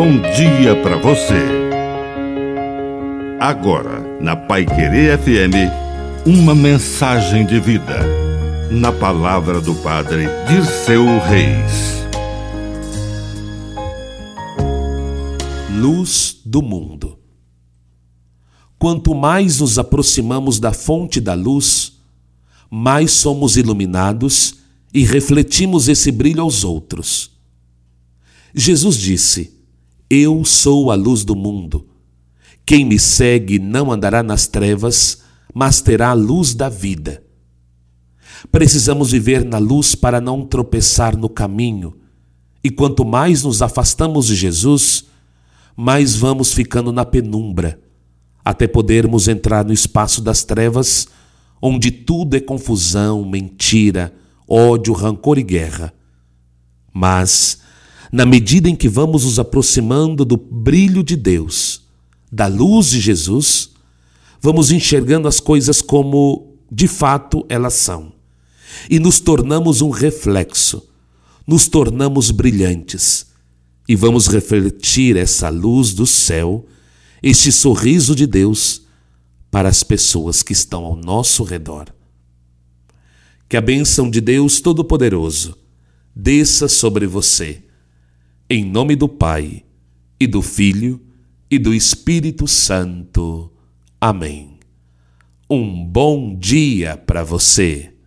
bom dia para você. Agora, na Pai Querer FM, uma mensagem de vida. Na palavra do Padre de seu Reis. Luz do mundo. Quanto mais nos aproximamos da fonte da luz, mais somos iluminados e refletimos esse brilho aos outros. Jesus disse: Eu sou a luz do mundo. Quem me segue não andará nas trevas, mas terá a luz da vida. Precisamos viver na luz para não tropeçar no caminho, e quanto mais nos afastamos de Jesus, mais vamos ficando na penumbra, até podermos entrar no espaço das trevas, onde tudo é confusão, mentira, ódio, rancor e guerra. Mas, na medida em que vamos nos aproximando do brilho de Deus, da luz de Jesus, vamos enxergando as coisas como de fato elas são. E nos tornamos um reflexo, nos tornamos brilhantes. E vamos refletir essa luz do céu, este sorriso de Deus para as pessoas que estão ao nosso redor. Que a bênção de Deus Todo-Poderoso desça sobre você, em nome do Pai, e do Filho, e do Espírito Santo. Amém. Um bom dia para você.